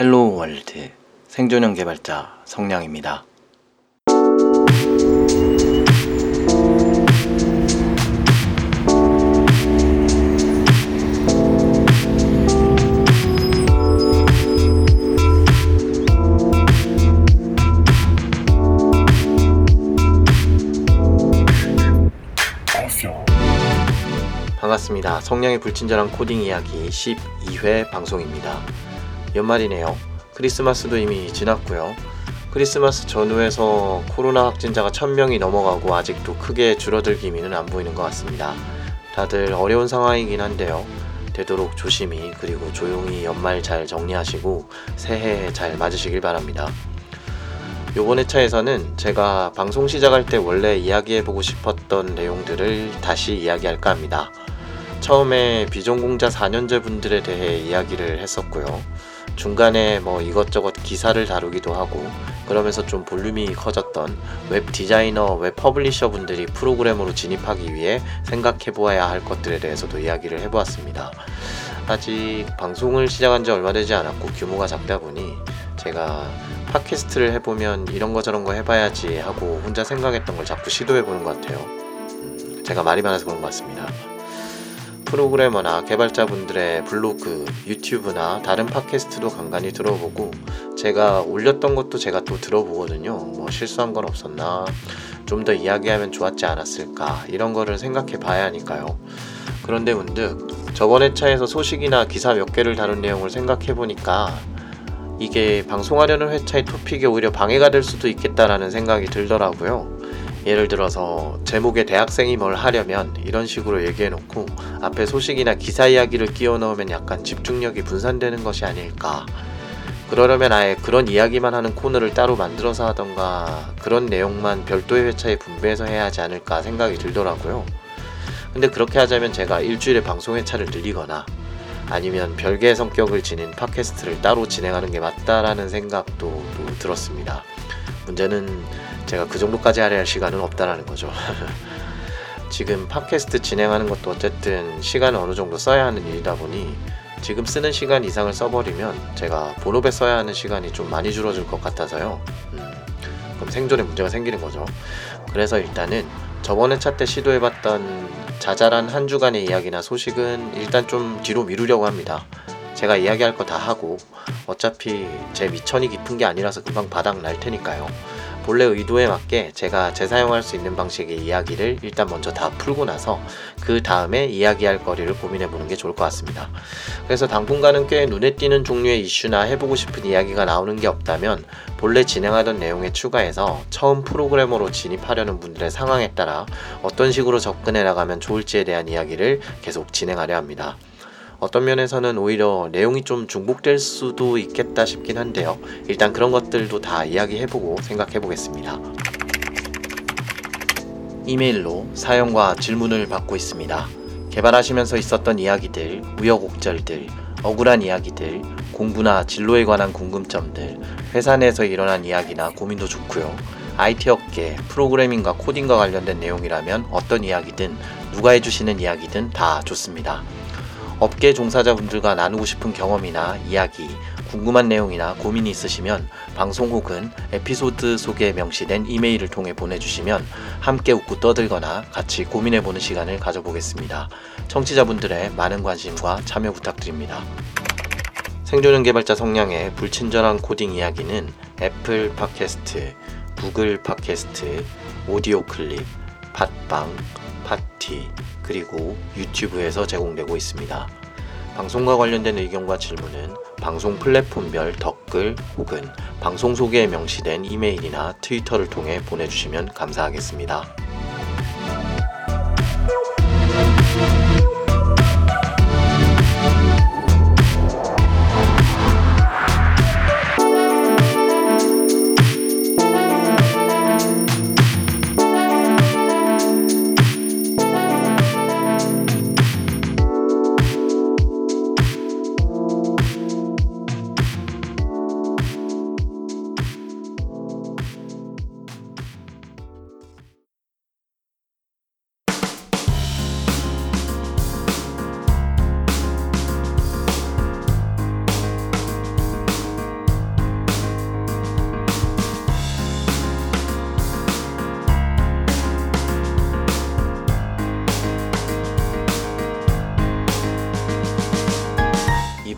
헬로우 월드 생존형 개발자 성량입니다. 반갑습니다. 성량의 불친절한 코딩 이야기 12회 방송입니다. 연말이네요. 크리스마스도 이미 지났고요. 크리스마스 전후에서 코로나 확진자가 1000명이 넘어가고 아직도 크게 줄어들 기미는 안 보이는 것 같습니다. 다들 어려운 상황이긴 한데요. 되도록 조심히 그리고 조용히 연말 잘 정리하시고 새해 잘 맞으시길 바랍니다. 요번 회차에서는 제가 방송 시작할 때 원래 이야기해보고 싶었던 내용들을 다시 이야기할까 합니다. 처음에 비전공자 4년제 분들에 대해 이야기를 했었고요. 중간에 뭐 이것저것 기사를 다루기도 하고 그러면서 좀 볼륨이 커졌던 웹 디자이너, 웹 publisher 분들이 프로그래머로 진입하기 위해 생각해 보아야 할 것들에 대해서도 이야기를 해 보았습니다. 아직 방송을 시작한 지 얼마 되지 않았고 규모가 작다 보니 제가 팟캐스트를 해보면 이런 거 저런 거 해봐야지 하고 혼자 생각했던 걸 자꾸 시도해 보는 것 같아요. 음, 제가 말이 많아서 그런 것 같습니다. 프로그래머나 개발자분들의 블로그, 유튜브나 다른 팟캐스트도 간간히 들어보고 제가 올렸던 것도 제가 또 들어보거든요. 뭐 실수한 건 없었나, 좀 더 이야기하면 좋았지 않았을까 이런 거를 생각해 봐야 하니까요. 그런데 문득 저번 회차에서 소식이나 기사 몇 개를 다룬 내용을 생각해 보니까 이게 방송하려는 회차의 토픽이 오히려 방해가 될 수도 있겠다라는 생각이 들더라고요. 예를 들어서 제목에 대학생이 뭘 하려면 이런 식으로 얘기해 놓고 앞에 소식이나 기사 이야기를 끼워 넣으면 약간 집중력이 분산되는 것이 아닐까. 그러려면 아예 그런 이야기만 하는 코너를 따로 만들어서 하던가 그런 내용만 별도의 회차에 분배해서 해야 하지 않을까 생각이 들더라고요. 근데 그렇게 하자면 제가 일주일에 방송 회차를 늘리거나 아니면 별개의 성격을 지닌 팟캐스트를 따로 진행하는 게 맞다라는 생각도 들었습니다. 문제는 제가 그 정도까지 하려 할 시간은 없다라는 거죠. 지금 팟캐스트 진행하는 것도 어쨌든 시간을 어느 정도 써야 하는 일이다 보니 지금 쓰는 시간 이상을 써버리면 제가 본업에 써야 하는 시간이 좀 많이 줄어들 것 같아서요. 음, 그럼 생존에 문제가 생기는 거죠. 그래서 일단은 저번에 차 때 시도해봤던 자잘한 한 주간의 이야기나 소식은 일단 좀 뒤로 미루려고 합니다. 제가 이야기할 거 다 하고 어차피 제 미천이 깊은 게 아니라서 금방 바닥 날 테니까요. 본래 의도에 맞게 제가 재사용할 수 있는 방식의 이야기를 일단 먼저 다 풀고 나서 그 다음에 이야기할 거리를 고민해 보는 게 좋을 것 같습니다. 그래서 당분간은 꽤 눈에 띄는 종류의 이슈나 해보고 싶은 이야기가 나오는 게 없다면 본래 진행하던 내용에 추가해서 처음 프로그래머로 진입하려는 분들의 상황에 따라 어떤 식으로 접근해 나가면 좋을지에 대한 이야기를 계속 진행하려 합니다. 어떤 면에서는 오히려 내용이 좀 중복될 수도 있겠다 싶긴 한데요. 일단 그런 것들도 다 이야기해보고 생각해보겠습니다. 이메일로 사연과 질문을 받고 있습니다. 개발하시면서 있었던 이야기들, 우여곡절들, 억울한 이야기들, 공부나 진로에 관한 궁금점들, 회사 내에서 일어난 이야기나 고민도 좋고요. IT 업계, 프로그래밍과 코딩과 관련된 내용이라면 어떤 이야기든 누가 해주시는 이야기든 다 좋습니다. 업계 종사자분들과 나누고 싶은 경험이나 이야기, 궁금한 내용이나 고민이 있으시면 방송 혹은 에피소드 속에 명시된 이메일을 통해 보내주시면 함께 웃고 떠들거나 같이 고민해보는 시간을 가져보겠습니다. 청취자분들의 많은 관심과 참여 부탁드립니다. 생존형 개발자 성량의 불친절한 코딩 이야기는 애플 팟캐스트, 구글 팟캐스트, 오디오 클립, 팟빵, 파티, 그리고 유튜브에서 제공되고 있습니다. 방송과 관련된 의견과 질문은 방송 플랫폼별 댓글 혹은 방송 소개에 명시된 이메일이나 트위터를 통해 보내주시면 감사하겠습니다.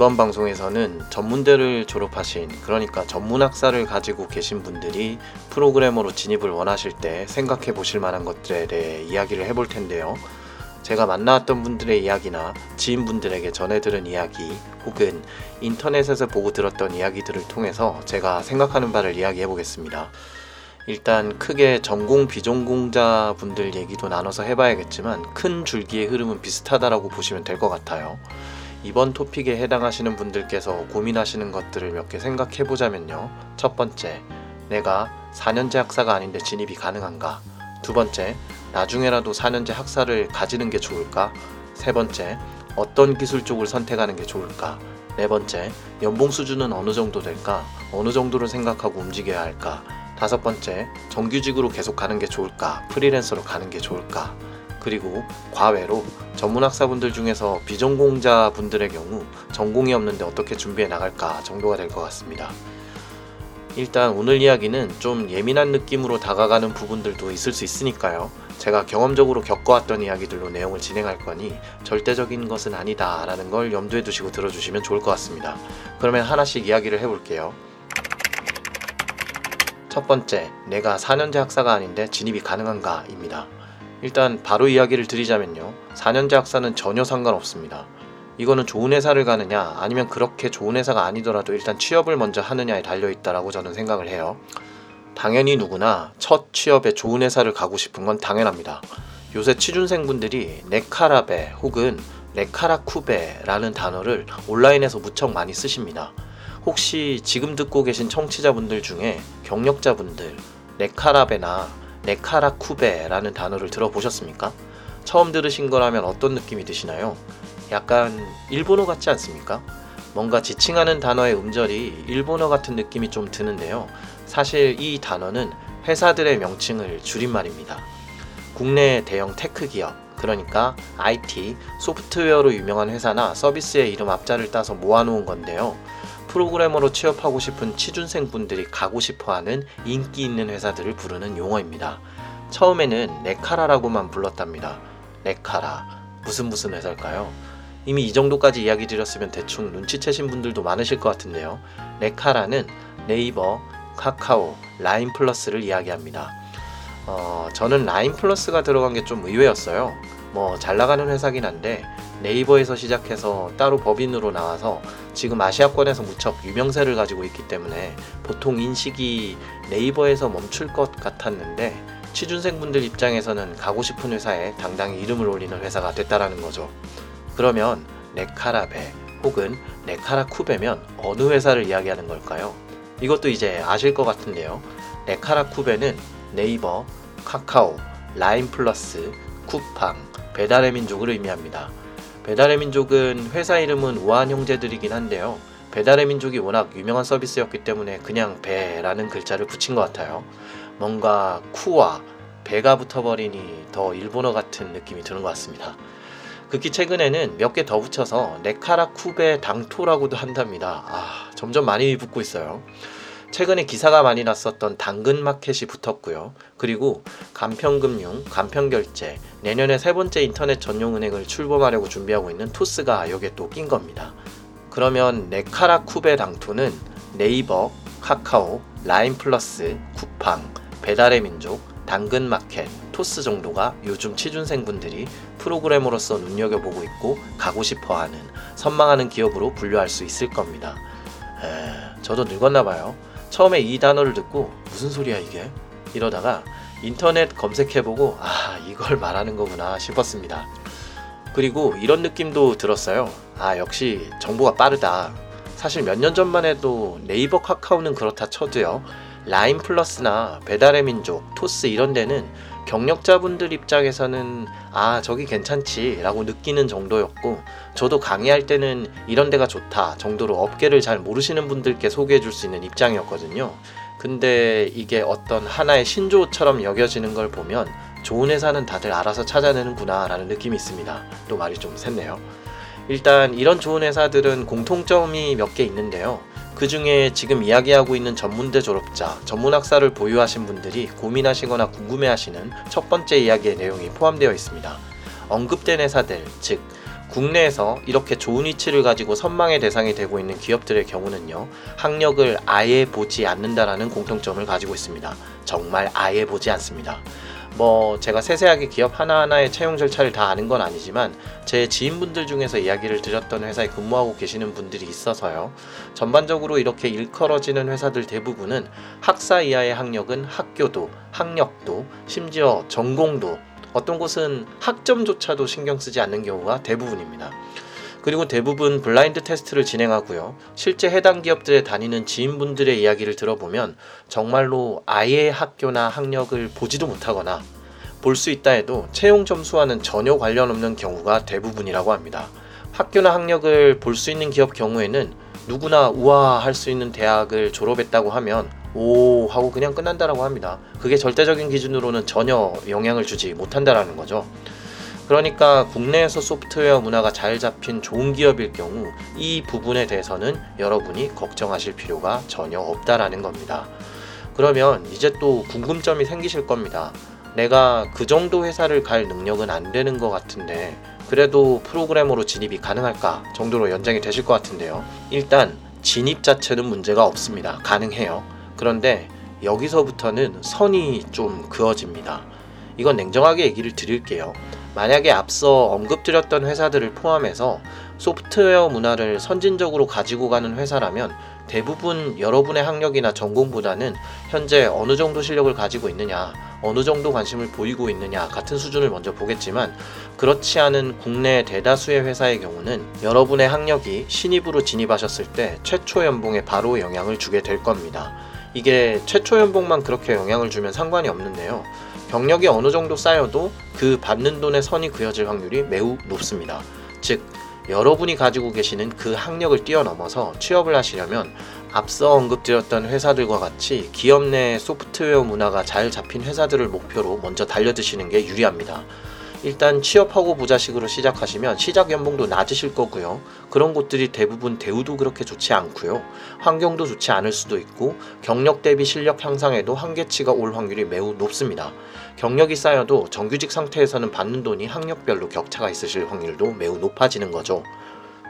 이번 방송에서는 전문대를 졸업하신 그러니까 전문학사를 가지고 계신 분들이 프로그래머로 진입을 원하실 때 생각해 보실 만한 것들에 대해 이야기를 해볼 텐데요. 제가 만나왔던 분들의 이야기나 지인분들에게 전해 들은 이야기 혹은 인터넷에서 보고 들었던 이야기들을 통해서 제가 생각하는 바를 이야기해 보겠습니다. 일단 크게 전공 비전공자 분들 얘기도 나눠서 해봐야겠지만 큰 줄기의 흐름은 비슷하다라고 보시면 될 것 같아요. 이번 토픽에 해당하시는 분들께서 고민하시는 것들을 몇 개 생각해 보자면요. 첫 번째, 내가 4년제 학사가 아닌데 진입이 가능한가? 두 번째, 나중에라도 4년제 학사를 가지는 게 좋을까? 세 번째, 어떤 기술 쪽을 선택하는 게 좋을까? 네 번째, 연봉 수준은 어느 정도 될까? 어느 정도를 생각하고 움직여야 할까? 다섯 번째, 정규직으로 계속 가는 게 좋을까? 프리랜서로 가는 게 좋을까? 그리고 과외로 전문학사분들 중에서 비전공자 분들의 경우 전공이 없는데 어떻게 준비해 나갈까 정도가 될 것 같습니다. 일단 오늘 이야기는 좀 예민한 느낌으로 다가가는 부분들도 있을 수 있으니까요. 제가 경험적으로 겪어왔던 이야기들로 내용을 진행할 거니 절대적인 것은 아니다 라는 걸 염두에 두시고 들어주시면 좋을 것 같습니다. 그러면 하나씩 이야기를 해볼게요. 첫 번째, 내가 4년제 학사가 아닌데 진입이 가능한가 입니다. 일단 바로 이야기를 드리자면요. 4년제 학사는 전혀 상관없습니다. 이거는 좋은 회사를 가느냐 아니면 그렇게 좋은 회사가 아니더라도 일단 취업을 먼저 하느냐에 달려 있다라고 저는 생각을 해요. 당연히 누구나 첫 취업에 좋은 회사를 가고 싶은 건 당연합니다. 요새 취준생분들이 네카라베 혹은 네카라쿠베라는 단어를 온라인에서 무척 많이 쓰십니다. 혹시 지금 듣고 계신 청취자분들 중에 경력자분들 네카라베나 네카라쿠베라는 단어를 들어보셨습니까? 처음 들으신 거라면 어떤 느낌이 드시나요? 약간 일본어 같지 않습니까? 뭔가 지칭하는 단어의 음절이 일본어 같은 느낌이 좀 드는데요. 사실 이 단어는 회사들의 명칭을 줄임말입니다. 국내 대형 tech 기업, 그러니까 IT, 소프트웨어로 유명한 회사나 서비스의 이름 앞자를 따서 모아놓은 건데요. 프로그래머로 취업하고 싶은 취준생 분들이 가고 싶어 하는 인기 있는 회사들을 부르는 용어입니다. 처음에는 네카라라고만 불렀답니다. 네카라. 무슨 무슨 회사일까요? 이미 이 정도까지 이야기 드렸으면 대충 눈치채신 분들도 많으실 것 같은데요. 네카라는 네이버, 카카오, 라인 플러스를 이야기합니다. 어, 저는 라인 플러스가 들어간 게 좀 의외였어요. 뭐 잘 나가는 회사긴 한데 네이버에서 시작해서 따로 법인으로 나와서 지금 아시아권에서 무척 유명세를 가지고 있기 때문에 보통 인식이 네이버에서 멈출 것 같았는데 취준생분들 입장에서는 가고 싶은 회사에 당당히 이름을 올리는 회사가 됐다라는 거죠. 그러면 네카라베 혹은 네카라쿠베면 어느 회사를 이야기하는 걸까요? 이것도 이제 아실 것 같은데요. 네카라쿠베는 네이버, 카카오, 라인 플러스, 쿠팡, 배달의 민족을 의미합니다. 배달의 민족은 회사 이름은 우한 형제들이긴 한데요. 배달의 민족이 워낙 유명한 서비스였기 때문에 그냥 배라는 글자를 붙인 것 같아요. 뭔가 쿠와 배가 붙어버리니 더 일본어 같은 느낌이 드는 것 같습니다. 극히 최근에는 몇 개 더 붙여서 네카라 쿠베 당토라고도 한답니다. 아, 점점 많이 붙고 있어요. 최근에 기사가 많이 났었던 당근마켓이 붙었고요. 그리고 간편금융, 간편결제, 내년에 세 번째 인터넷 전용은행을 출범하려고 준비하고 있는 토스가 여기에 또 낀 겁니다. 그러면 네카라쿠베 당토는 네이버, 카카오, 라인 플러스, 쿠팡, 배달의 민족, 당근마켓, 토스 정도가 요즘 취준생분들이 프로그래머로서 눈여겨보고 있고 가고 싶어하는 선망하는 기업으로 분류할 수 있을 겁니다. 에, 저도 늙었나 봐요. 처음에 이 단어를 듣고 무슨 소리야 이게? 이러다가 인터넷 검색해보고 아 이걸 말하는 거구나 싶었습니다. 그리고 이런 느낌도 들었어요. 아 역시 정보가 빠르다. 사실 몇 년 전만 해도 네이버 카카오는 그렇다 쳐도요. 라인 플러스나 배달의 민족, 토스 이런 데는 경력자분들 입장에서는 아 저기 괜찮지 라고 느끼는 정도였고 저도 강의할 때는 이런 데가 좋다 정도로 업계를 잘 모르시는 분들께 소개해 줄 수 있는 입장이었거든요. 근데 이게 어떤 하나의 신조어처럼 여겨지는 걸 보면 좋은 회사는 다들 알아서 찾아내는구나 라는 느낌이 있습니다. 또 말이 좀 샜네요. 일단 이런 좋은 회사들은 공통점이 몇 개 있는데요 그 중에 지금 이야기하고 있는 전문대 졸업자, 전문학사를 보유하신 분들이 고민하시거나 궁금해하시는 첫 번째 이야기의 내용이 포함되어 있습니다. 언급된 회사들, 즉 국내에서 이렇게 좋은 위치를 가지고 선망의 대상이 되고 있는 기업들의 경우는요, 학력을 아예 보지 않는다라는 공통점을 가지고 있습니다. 정말 아예 보지 않습니다. 뭐 제가 세세하게 기업 하나하나의 채용 절차를 다 아는 건 아니지만 제 지인분들 중에서 이야기를 드렸던 회사에 근무하고 계시는 분들이 있어서요. 전반적으로 이렇게 일컬어지는 회사들 대부분은 학사 이하의 학력은 학교도, 학력도, 심지어 전공도 어떤 곳은 학점조차도 신경 쓰지 않는 경우가 대부분입니다. 그리고 대부분 블라인드 테스트를 진행하고요. 실제 해당 기업들에 다니는 지인분들의 이야기를 들어보면 정말로 아예 학교나 학력을 보지도 못하거나 볼 수 있다 해도 채용 점수와는 전혀 관련 없는 경우가 대부분이라고 합니다. 학교나 학력을 볼 수 있는 기업 경우에는 누구나 우아할 수 있는 대학을 졸업했다고 하면 오 하고 그냥 끝난다라고 합니다. 그게 절대적인 기준으로는 전혀 영향을 주지 못한다라는 거죠. 그러니까 국내에서 소프트웨어 문화가 잘 잡힌 좋은 기업일 경우 이 부분에 대해서는 여러분이 걱정하실 필요가 전혀 없다라는 겁니다. 그러면 이제 또 궁금점이 생기실 겁니다. 내가 그 정도 회사를 갈 능력은 안 되는 것 같은데 그래도 프로그래머로 진입이 가능할까 정도로 연장이 되실 것 같은데요. 일단 진입 자체는 문제가 없습니다. 가능해요. 그런데 여기서부터는 선이 좀 그어집니다. 이건 냉정하게 얘기를 드릴게요. 만약에 앞서 언급드렸던 회사들을 포함해서 소프트웨어 문화를 선진적으로 가지고 가는 회사라면 대부분 여러분의 학력이나 전공보다는 현재 어느 정도 실력을 가지고 있느냐, 어느 정도 관심을 보이고 있느냐 같은 수준을 먼저 보겠지만 그렇지 않은 국내 대다수의 회사의 경우는 여러분의 학력이 신입으로 진입하셨을 때 최초 연봉에 바로 영향을 주게 될 겁니다. 이게 최초 연봉만 그렇게 영향을 주면 상관이 없는데요. 경력이 어느 정도 쌓여도 그 받는 돈의 선이 그어질 확률이 매우 높습니다. 즉, 여러분이 가지고 계시는 그 학력을 뛰어넘어서 취업을 하시려면 앞서 언급드렸던 회사들과 같이 기업 내 소프트웨어 문화가 잘 잡힌 회사들을 목표로 먼저 달려드시는 게 유리합니다. 일단 취업하고 보자식으로 시작하시면 시작 연봉도 낮으실 거고요. 그런 곳들이 대부분 대우도 그렇게 좋지 않고요. 환경도 좋지 않을 수도 있고 경력 대비 실력 향상에도 한계치가 올 확률이 매우 높습니다. 경력이 쌓여도 정규직 상태에서는 받는 돈이 학력별로 격차가 있으실 확률도 매우 높아지는 거죠.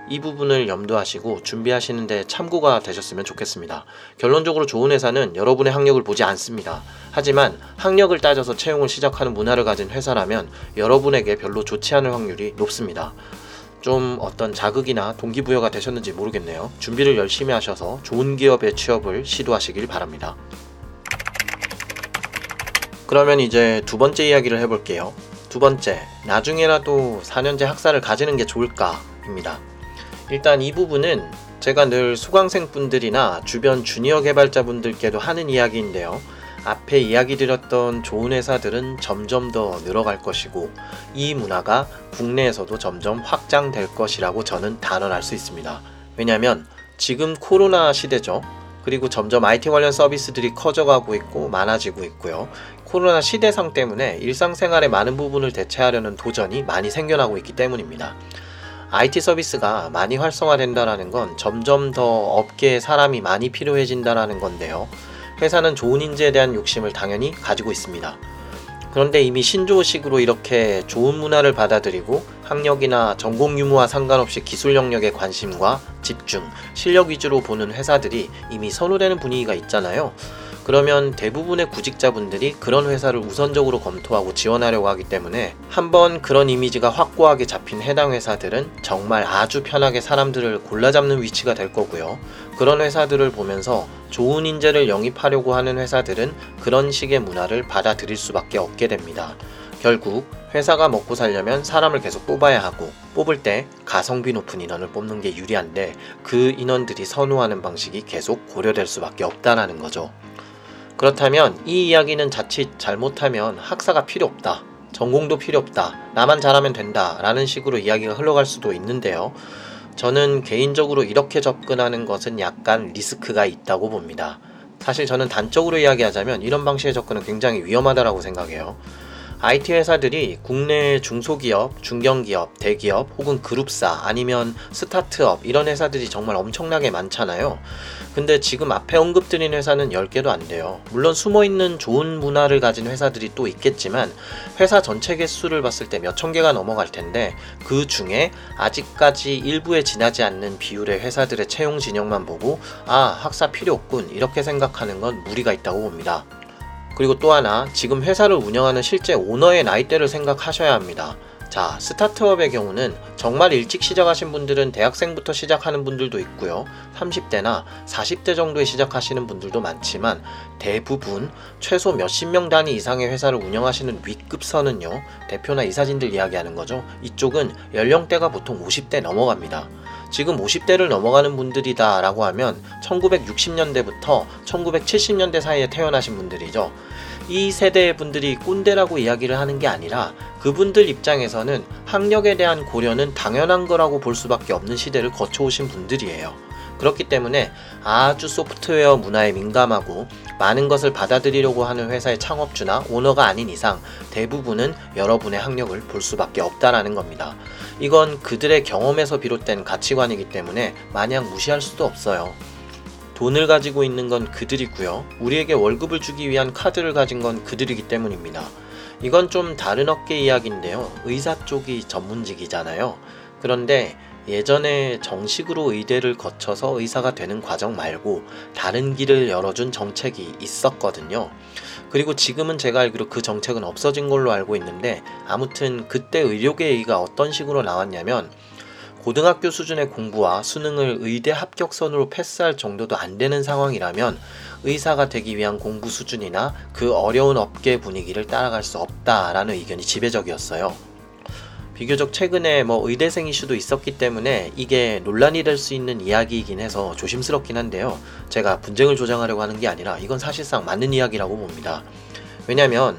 이 부분을 염두하시고 준비하시는데 참고가 되셨으면 좋겠습니다. 결론적으로 좋은 회사는 여러분의 학력을 보지 않습니다. 하지만 학력을 따져서 채용을 시작하는 문화를 가진 회사라면 여러분에게 별로 좋지 않을 확률이 높습니다. 좀 어떤 자극이나 동기부여가 되셨는지 모르겠네요. 준비를 열심히 하셔서 좋은 기업의 취업을 시도하시길 바랍니다. 그러면 이제 두 번째 이야기를 해볼게요. 두 번째, 나중에라도 4년제 학사를 가지는 게 좋을까 입니다. 일단 이 부분은 제가 늘 수강생 분들이나 주변 주니어 개발자분들께도 하는 이야기인데요. 앞에 이야기 드렸던 좋은 회사들은 점점 더 늘어갈 것이고 이 문화가 국내에서도 점점 확장될 것이라고 저는 단언할 수 있습니다. 왜냐하면 지금 코로나 시대죠. 그리고 점점 IT 관련 서비스들이 커져가고 있고 많아지고 있고요. 코로나 시대상 때문에 일상생활의 많은 부분을 대체하려는 도전이 많이 생겨나고 있기 때문입니다. IT 서비스가 많이 활성화된다는 건 점점 더 업계에 사람이 많이 필요해진다는 건데요. 회사는 좋은 인재에 대한 욕심을 당연히 가지고 있습니다. 그런데 이미 신조어식으로 이렇게 좋은 문화를 받아들이고 학력이나 전공 유무와 상관없이 기술 영역에 관심과 집중, 실력 위주로 보는 회사들이 이미 선호되는 분위기가 있잖아요. 그러면 대부분의 구직자분들이 그런 회사를 우선적으로 검토하고 지원하려고 하기 때문에 한번 그런 이미지가 확고하게 잡힌 해당 회사들은 정말 아주 편하게 사람들을 골라잡는 위치가 될 거고요. 그런 회사들을 보면서 좋은 인재를 영입하려고 하는 회사들은 그런 식의 문화를 받아들일 수밖에 없게 됩니다. 결국 회사가 먹고 살려면 사람을 계속 뽑아야 하고 뽑을 때 가성비 높은 인원을 뽑는 게 유리한데 그 인원들이 선호하는 방식이 계속 고려될 수밖에 없다라는 거죠. 그렇다면 이 이야기는 자칫 잘못하면 학사가 필요 없다. 전공도 필요 없다. 나만 잘하면 된다. 라는 식으로 이야기가 흘러갈 수도 있는데요. 저는 개인적으로 이렇게 접근하는 것은 약간 리스크가 있다고 봅니다. 사실 저는 단적으로 이야기하자면 이런 방식의 접근은 굉장히 위험하다라고 생각해요. IT 회사들이 국내 중소기업, 중견기업, 대기업 혹은 그룹사 아니면 스타트업 이런 회사들이 정말 엄청나게 많잖아요. 근데 지금 앞에 언급드린 회사는 10개도 안 돼요. 물론 숨어 있는 좋은 문화를 가진 회사들이 또 있겠지만 회사 전체 개수를 봤을 때 몇 천 개가 넘어갈 텐데 그 중에 아직까지 일부에 지나지 않는 비율의 회사들의 채용 진영만 보고 아, 학사 필요 없군 이렇게 생각하는 건 무리가 있다고 봅니다. 그리고 또 하나, 지금 회사를 운영하는 실제 오너의 나이대를 생각하셔야 합니다. 자, 스타트업의 경우는 정말 일찍 시작하신 분들은 대학생부터 시작하는 분들도 있고요. 30대나 40대 정도에 시작하시는 분들도 많지만 대부분 최소 몇십 명 단위 이상의 회사를 운영하시는 윗급선은요. 대표나 이사진들 이야기하는 거죠. 이쪽은 연령대가 보통 50대 넘어갑니다. 지금 50대를 넘어가는 분들이다 라고 하면 1960년대부터 1970년대 사이에 태어나신 분들이죠. 이 세대의 분들이 꼰대라고 이야기를 하는 게 아니라 그분들 입장에서는 학력에 대한 고려는 당연한 거라고 볼 수밖에 없는 시대를 거쳐오신 분들이에요. 그렇기 때문에 아주 소프트웨어 문화에 민감하고 많은 것을 받아들이려고 하는 회사의 창업주나 오너가 아닌 이상 대부분은 여러분의 학력을 볼 수밖에 없다라는 겁니다. 이건 그들의 경험에서 비롯된 가치관이기 때문에 마냥 무시할 수도 없어요. 돈을 가지고 있는 건 그들이고요. 우리에게 월급을 주기 위한 카드를 가진 건 그들이기 때문입니다. 이건 좀 다른 업계 이야기인데요. 의사 쪽이 전문직이잖아요. 그런데 예전에 정식으로 의대를 거쳐서 의사가 되는 과정 말고 다른 길을 열어준 정책이 있었거든요. 그리고 지금은 제가 알기로 그 정책은 없어진 걸로 알고 있는데 아무튼 그때 의료계의가 어떤 식으로 나왔냐면 고등학교 수준의 공부와 수능을 의대 합격선으로 패스할 정도도 안 되는 상황이라면 의사가 되기 위한 공부 수준이나 그 어려운 업계 분위기를 따라갈 수 없다라는 의견이 지배적이었어요. 비교적 최근에 뭐 의대생 이슈도 있었기 때문에 이게 논란이 될 수 있는 이야기이긴 해서 조심스럽긴 한데요. 제가 분쟁을 조장하려고 하는 게 아니라 이건 사실상 맞는 이야기라고 봅니다. 왜냐면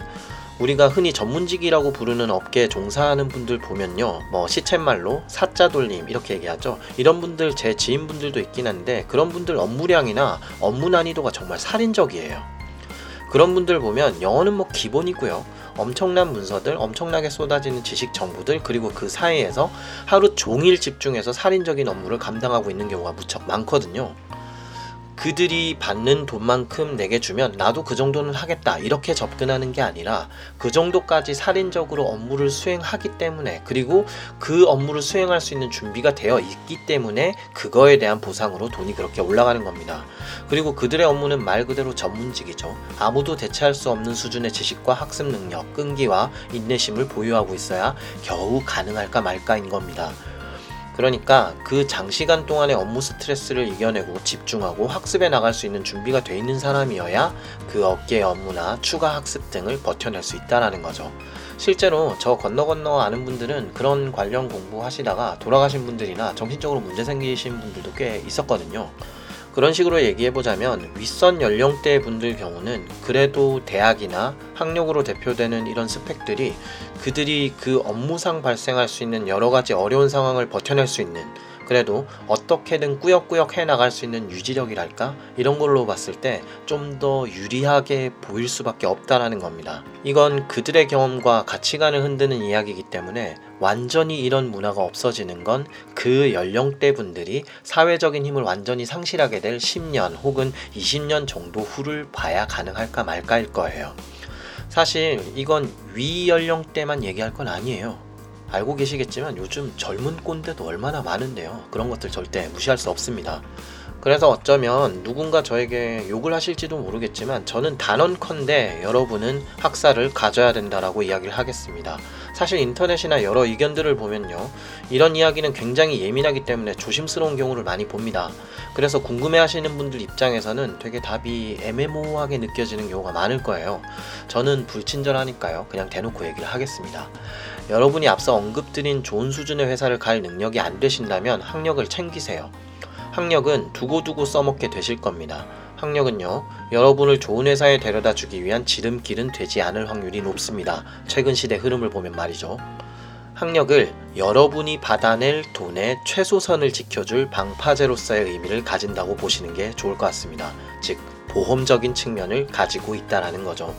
우리가 흔히 전문직이라고 부르는 업계에 종사하는 분들 보면요. 뭐 시쳇말로 사자 돌림 이렇게 얘기하죠. 이런 분들 제 지인분들도 있긴 한데 그런 분들 업무량이나 업무 난이도가 정말 살인적이에요. 그런 분들 보면 영어는 뭐 기본이고요. 엄청난 문서들, 엄청나게 쏟아지는 지식 정보들, 그리고 그 사이에서 하루 종일 집중해서 살인적인 업무를 감당하고 있는 경우가 무척 많거든요. 그들이 받는 돈만큼 내게 주면 나도 그 정도는 하겠다 이렇게 접근하는 게 아니라 그 정도까지 살인적으로 업무를 수행하기 때문에 그리고 그 업무를 수행할 수 있는 준비가 되어 있기 때문에 그거에 대한 보상으로 돈이 그렇게 올라가는 겁니다. 그리고 그들의 업무는 말 그대로 전문직이죠. 아무도 대체할 수 없는 수준의 지식과 학습 능력, 끈기와 인내심을 보유하고 있어야 겨우 가능할까 말까인 겁니다. 그러니까 그 장시간 동안의 업무 스트레스를 이겨내고 집중하고 학습에 나갈 수 있는 준비가 돼 있는 사람이어야 그 업계의 업무나 추가 학습 등을 버텨낼 수 있다라는 거죠. 실제로 저 건너 건너 아는 분들은 그런 관련 공부 하시다가 돌아가신 분들이나 정신적으로 문제 생기신 분들도 꽤 있었거든요. 그런 식으로 얘기해보자면 윗선 연령대 분들 경우는 그래도 대학이나 학력으로 대표되는 이런 스펙들이 그들이 그 업무상 발생할 수 있는 여러 가지 어려운 상황을 버텨낼 수 있는 그래도 어떻게든 꾸역꾸역 해 나갈 수 있는 유지력이랄까 이런 걸로 봤을 때 좀 더 유리하게 보일 수밖에 없다라는 겁니다. 이건 그들의 경험과 가치관을 흔드는 이야기이기 때문에 완전히 이런 문화가 없어지는 건 그 연령대 분들이 사회적인 힘을 완전히 상실하게 될 10년 혹은 20년 정도 후를 봐야 가능할까 말까일 거예요. 사실 이건 위 연령대만 얘기할 건 아니에요. 알고 계시겠지만 요즘 젊은 꼰대도 얼마나 많은데요. 그런 것들 절대 무시할 수 없습니다. 그래서 어쩌면 누군가 저에게 욕을 하실지도 모르겠지만 저는 단언컨대 여러분은 학사를 가져야 된다라고 이야기를 하겠습니다. 사실 인터넷이나 여러 의견들을 보면요. 이런 이야기는 굉장히 예민하기 때문에 조심스러운 경우를 많이 봅니다. 그래서 궁금해 하시는 분들 입장에서는 되게 답이 애매모호하게 느껴지는 경우가 많을 거예요. 저는 불친절하니까요. 그냥 대놓고 얘기를 하겠습니다. 여러분이 앞서 언급드린 좋은 수준의 회사를 갈 능력이 안 되신다면 학력을 챙기세요. 학력은 두고두고 써먹게 되실 겁니다. 학력은요, 여러분을 좋은 회사에 데려다 주기 위한 지름길은 되지 않을 확률이 높습니다. 최근 시대 흐름을 보면 말이죠. 학력을 여러분이 받아낼 돈의 최소선을 지켜줄 방파제로서의 의미를 가진다고 보시는 게 좋을 것 같습니다. 즉, 보험적인 측면을 가지고 있다라는 거죠.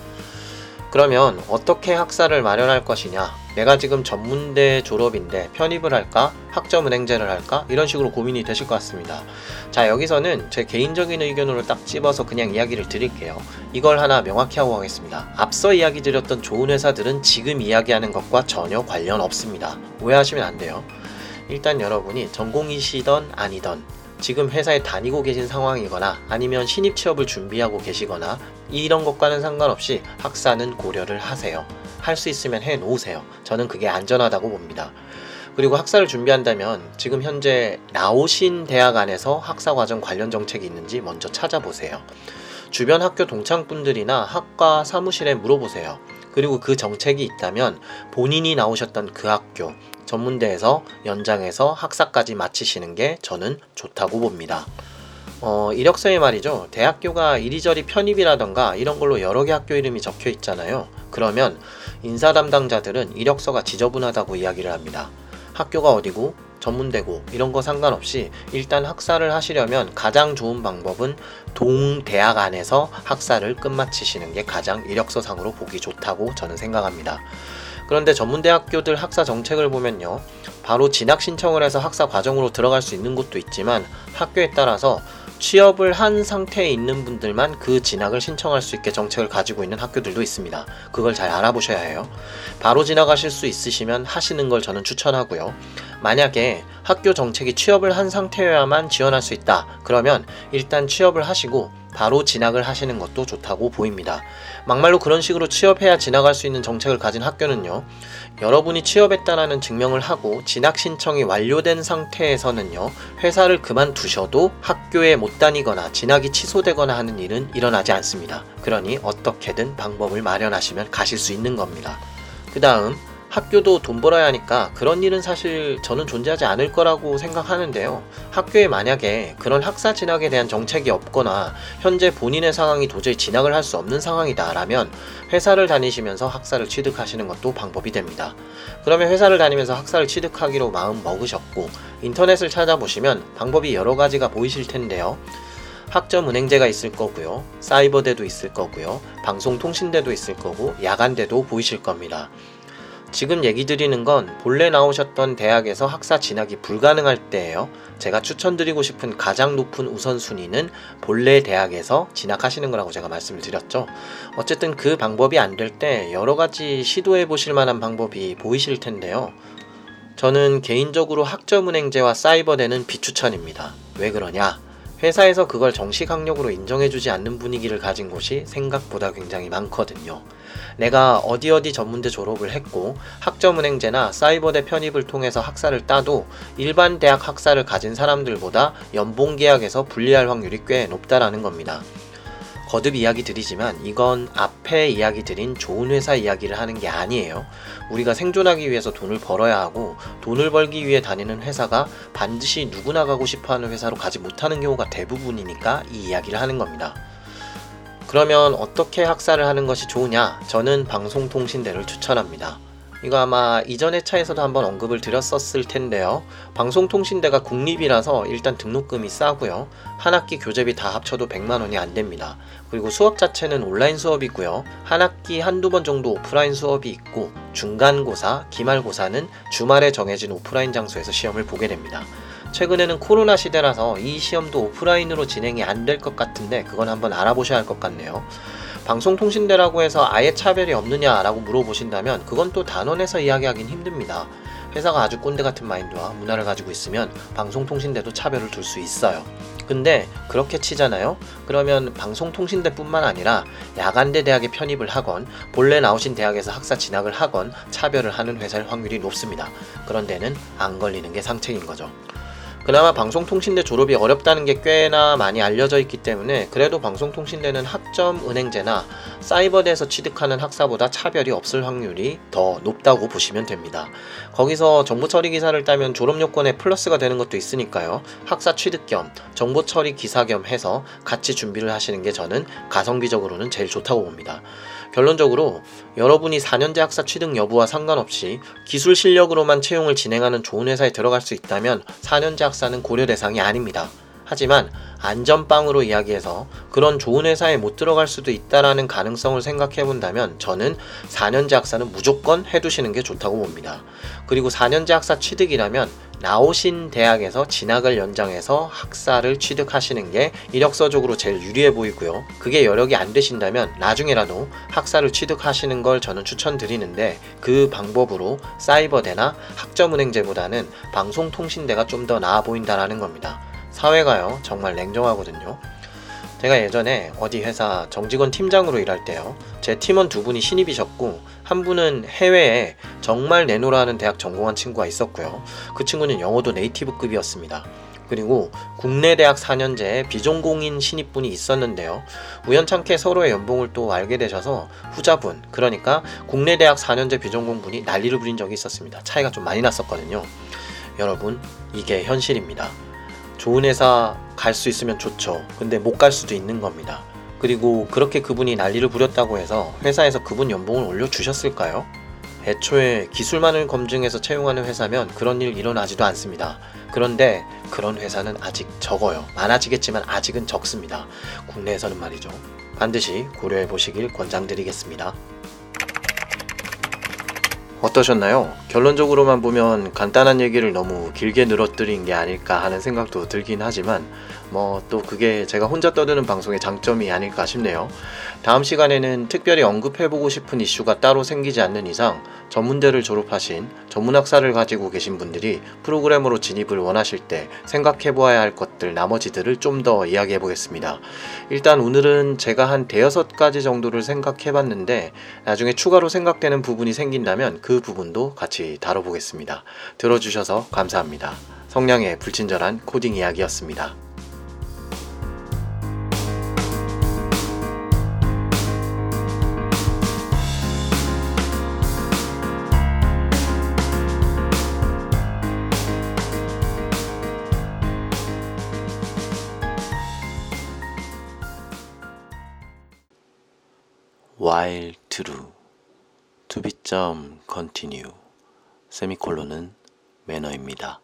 그러면 어떻게 학사를 마련할 것이냐? 내가 지금 전문대 졸업인데 편입을 할까? 학점은행제를 할까? 이런 식으로 고민이 되실 것 같습니다. 자, 여기서는 제 개인적인 의견으로 딱 집어서 그냥 이야기를 드릴게요. 이걸 하나 명확히 하고 가겠습니다. 앞서 이야기 드렸던 좋은 회사들은 지금 이야기하는 것과 전혀 관련 없습니다. 오해하시면 안 돼요. 일단 여러분이 전공이시던 아니던 지금 회사에 다니고 계신 상황이거나 아니면 신입 취업을 준비하고 계시거나 이런 것과는 상관없이 학사는 고려를 하세요. 할 수 있으면 해 놓으세요. 저는 그게 안전하다고 봅니다. 그리고 학사를 준비한다면 지금 현재 나오신 대학 안에서 학사 과정 관련 정책이 있는지 먼저 찾아보세요. 주변 학교 동창분들이나 학과 사무실에 물어보세요. 그리고 그 정책이 있다면 본인이 나오셨던 그 학교, 전문대에서 연장해서 학사까지 마치시는 게 저는 좋다고 봅니다. 어, 이력서에 말이죠. 대학교가 이리저리 편입이라던가 이런 걸로 여러 개 학교 이름이 적혀 있잖아요. 그러면 인사 담당자들은 이력서가 지저분하다고 이야기를 합니다. 학교가 어디고 전문대고 이런 거 상관없이 일단 학사를 하시려면 가장 좋은 방법은 동대학 안에서 학사를 끝마치시는 게 가장 이력서상으로 보기 좋다고 저는 생각합니다. 그런데 전문대학교들 학사 정책을 보면요. 바로 진학 신청을 해서 학사 과정으로 들어갈 수 있는 곳도 있지만 학교에 따라서 취업을 한 상태에 있는 분들만 그 진학을 신청할 수 있게 정책을 가지고 있는 학교들도 있습니다. 그걸 잘 알아보셔야 해요. 바로 진학하실 수 있으시면 하시는 걸 저는 추천하고요. 만약에 학교 정책이 취업을 한 상태여야만 지원할 수 있다. 그러면 일단 취업을 하시고 바로 진학을 하시는 것도 좋다고 보입니다. 막말로 그런 식으로 취업해야 진학할 수 있는 정책을 가진 학교는요. 여러분이 취업했다라는 증명을 하고 진학 신청이 완료된 상태에서는요. 회사를 그만두셔도 학교에 못 다니거나 진학이 취소되거나 하는 일은 일어나지 않습니다. 그러니 어떻게든 방법을 마련하시면 가실 수 있는 겁니다. 그 다음 학교도 돈 벌어야 하니까 그런 일은 사실 저는 존재하지 않을 거라고 생각하는데요. 학교에 만약에 그런 학사 진학에 대한 정책이 없거나 현재 본인의 상황이 도저히 진학을 할 수 없는 상황이다라면 회사를 다니시면서 학사를 취득하시는 것도 방법이 됩니다. 그러면 회사를 다니면서 학사를 취득하기로 마음 먹으셨고 인터넷을 찾아보시면 방법이 여러 가지가 보이실 텐데요. 학점 은행제가 있을 거고요. 사이버대도 있을 거고요. 방송통신대도 있을 거고 야간대도 보이실 겁니다. 지금 얘기 드리는 건 본래 나오셨던 대학에서 학사 진학이 불가능할 때예요. 제가 추천드리고 싶은 가장 높은 우선순위는 본래 대학에서 진학하시는 거라고 제가 말씀을 드렸죠. 어쨌든 그 방법이 안 될 때 여러 가지 시도해 보실 만한 방법이 보이실 텐데요. 저는 개인적으로 학점은행제와 사이버대는 비추천입니다. 왜 그러냐? 회사에서 그걸 정식 학력으로 인정해주지 않는 분위기를 가진 곳이 생각보다 굉장히 많거든요. 내가 어디 어디 전문대 졸업을 했고 학점은행제나 사이버대 편입을 통해서 학사를 따도 일반 대학 학사를 가진 사람들보다 연봉 계약에서 불리할 확률이 꽤 높다라는 겁니다. 거듭 이야기 드리지만 이건 앞에 이야기 드린 좋은 회사 이야기를 하는 게 아니에요. 우리가 생존하기 위해서 돈을 벌어야 하고 돈을 벌기 위해 다니는 회사가 반드시 누구나 가고 싶어 하는 회사로 가지 못하는 경우가 대부분이니까 이 이야기를 하는 겁니다. 그러면 어떻게 학사를 하는 것이 좋으냐? 저는 방송통신대를 추천합니다. 이거 아마 이전의 차에서도 한번 언급을 드렸었을 텐데요. 방송통신대가 국립이라서 일단 등록금이 싸고요. 한 학기 교재비 다 합쳐도 100만 원이 안 됩니다. 그리고 수업 자체는 온라인 수업이고요. 한 학기 한두 번 정도 오프라인 수업이 있고 중간고사, 기말고사는 주말에 정해진 오프라인 장소에서 시험을 보게 됩니다. 최근에는 코로나 시대라서 이 시험도 오프라인으로 진행이 안 될 것 같은데 그건 한번 알아보셔야 할 것 같네요. 방송통신대라고 해서 아예 차별이 없느냐라고 물어보신다면 그건 또 단원에서 이야기하긴 힘듭니다. 회사가 아주 꼰대 같은 마인드와 문화를 가지고 있으면 방송통신대도 차별을 둘 수 있어요. 근데 그렇게 치잖아요? 그러면 방송통신대뿐만 아니라 야간대 대학에 편입을 하건 본래 나오신 대학에서 학사 진학을 하건 차별을 하는 회사일 확률이 높습니다. 그런 데는 안 걸리는 게 상책인 거죠. 그나마 방송통신대 졸업이 어렵다는 게 꽤나 많이 알려져 있기 때문에 그래도 방송통신대는 학점 은행제나 사이버대에서 취득하는 학사보다 차별이 없을 확률이 더 높다고 보시면 됩니다. 거기서 정보 처리 기사를 따면 졸업 요건에 플러스가 되는 것도 있으니까요. 학사 취득 겸 정보 처리 기사 겸 해서 같이 준비를 하시는 게 저는 가성비적으로는 제일 좋다고 봅니다. 결론적으로 여러분이 4년제 학사 취득 여부와 상관없이 기술 실력으로만 채용을 진행하는 좋은 회사에 들어갈 수 있다면 4년제 학사는 고려 대상이 아닙니다. 하지만 안전빵으로 이야기해서 그런 좋은 회사에 못 들어갈 수도 있다라는 가능성을 생각해 본다면 저는 4년제 학사는 무조건 해두시는 게 좋다고 봅니다. 그리고 4년제 학사 취득이라면 나오신 대학에서 진학을 연장해서 학사를 취득하시는 게 이력서적으로 제일 유리해 보이고요. 그게 여력이 안 되신다면 나중에라도 학사를 취득하시는 걸 저는 추천드리는데 그 방법으로 사이버대나 학점은행제보다는 방송통신대가 좀 더 나아 보인다라는 겁니다. 사회가요 정말 냉정하거든요. 제가 예전에 어디 회사 정직원 팀장으로 일할 때요. 제 팀원 두 분이 신입이셨고 한 분은 해외에 정말 내노라는 대학 전공한 친구가 있었고요. 그 친구는 영어도 네이티브급이었습니다. 그리고 국내 대학 4년제 비전공인 신입분이 있었는데요. 우연찮게 서로의 연봉을 또 알게 되셔서 후자분, 그러니까 국내 대학 4년제 비전공분이 난리를 부린 적이 있었습니다. 차이가 좀 많이 났었거든요. 여러분, 이게 현실입니다. 좋은 회사 갈 수 있으면 좋죠. 근데 못 갈 수도 있는 겁니다. 그리고 그렇게 그분이 난리를 부렸다고 해서 회사에서 그분 연봉을 올려주셨을까요? 애초에 기술만을 검증해서 채용하는 회사면 그런 일 일어나지도 않습니다. 그런데 그런 회사는 아직 적어요. 많아지겠지만 아직은 적습니다. 국내에서는 말이죠. 반드시 고려해 보시길 권장드리겠습니다. 어떠셨나요? 결론적으로만 보면 간단한 얘기를 너무 길게 늘어뜨린 게 아닐까 하는 생각도 들긴 하지만 뭐 또 그게 제가 혼자 떠드는 방송의 장점이 아닐까 싶네요. 다음 시간에는 특별히 언급해보고 싶은 이슈가 따로 생기지 않는 이상 전문대를 졸업하신 전문학사를 가지고 계신 분들이 프로그램으로 진입을 원하실 때 생각해보아야 할 것들 나머지들을 좀 더 이야기해 보겠습니다. 일단 오늘은 제가 한 대여섯 가지 정도를 생각해 봤는데 나중에 추가로 생각되는 부분이 생긴다면 그 부분도 같이 다뤄보겠습니다. 들어주셔서 감사합니다. 성량의 불친절한 코딩 이야기였습니다. While true to be 점 continue 세미콜론은 매너입니다.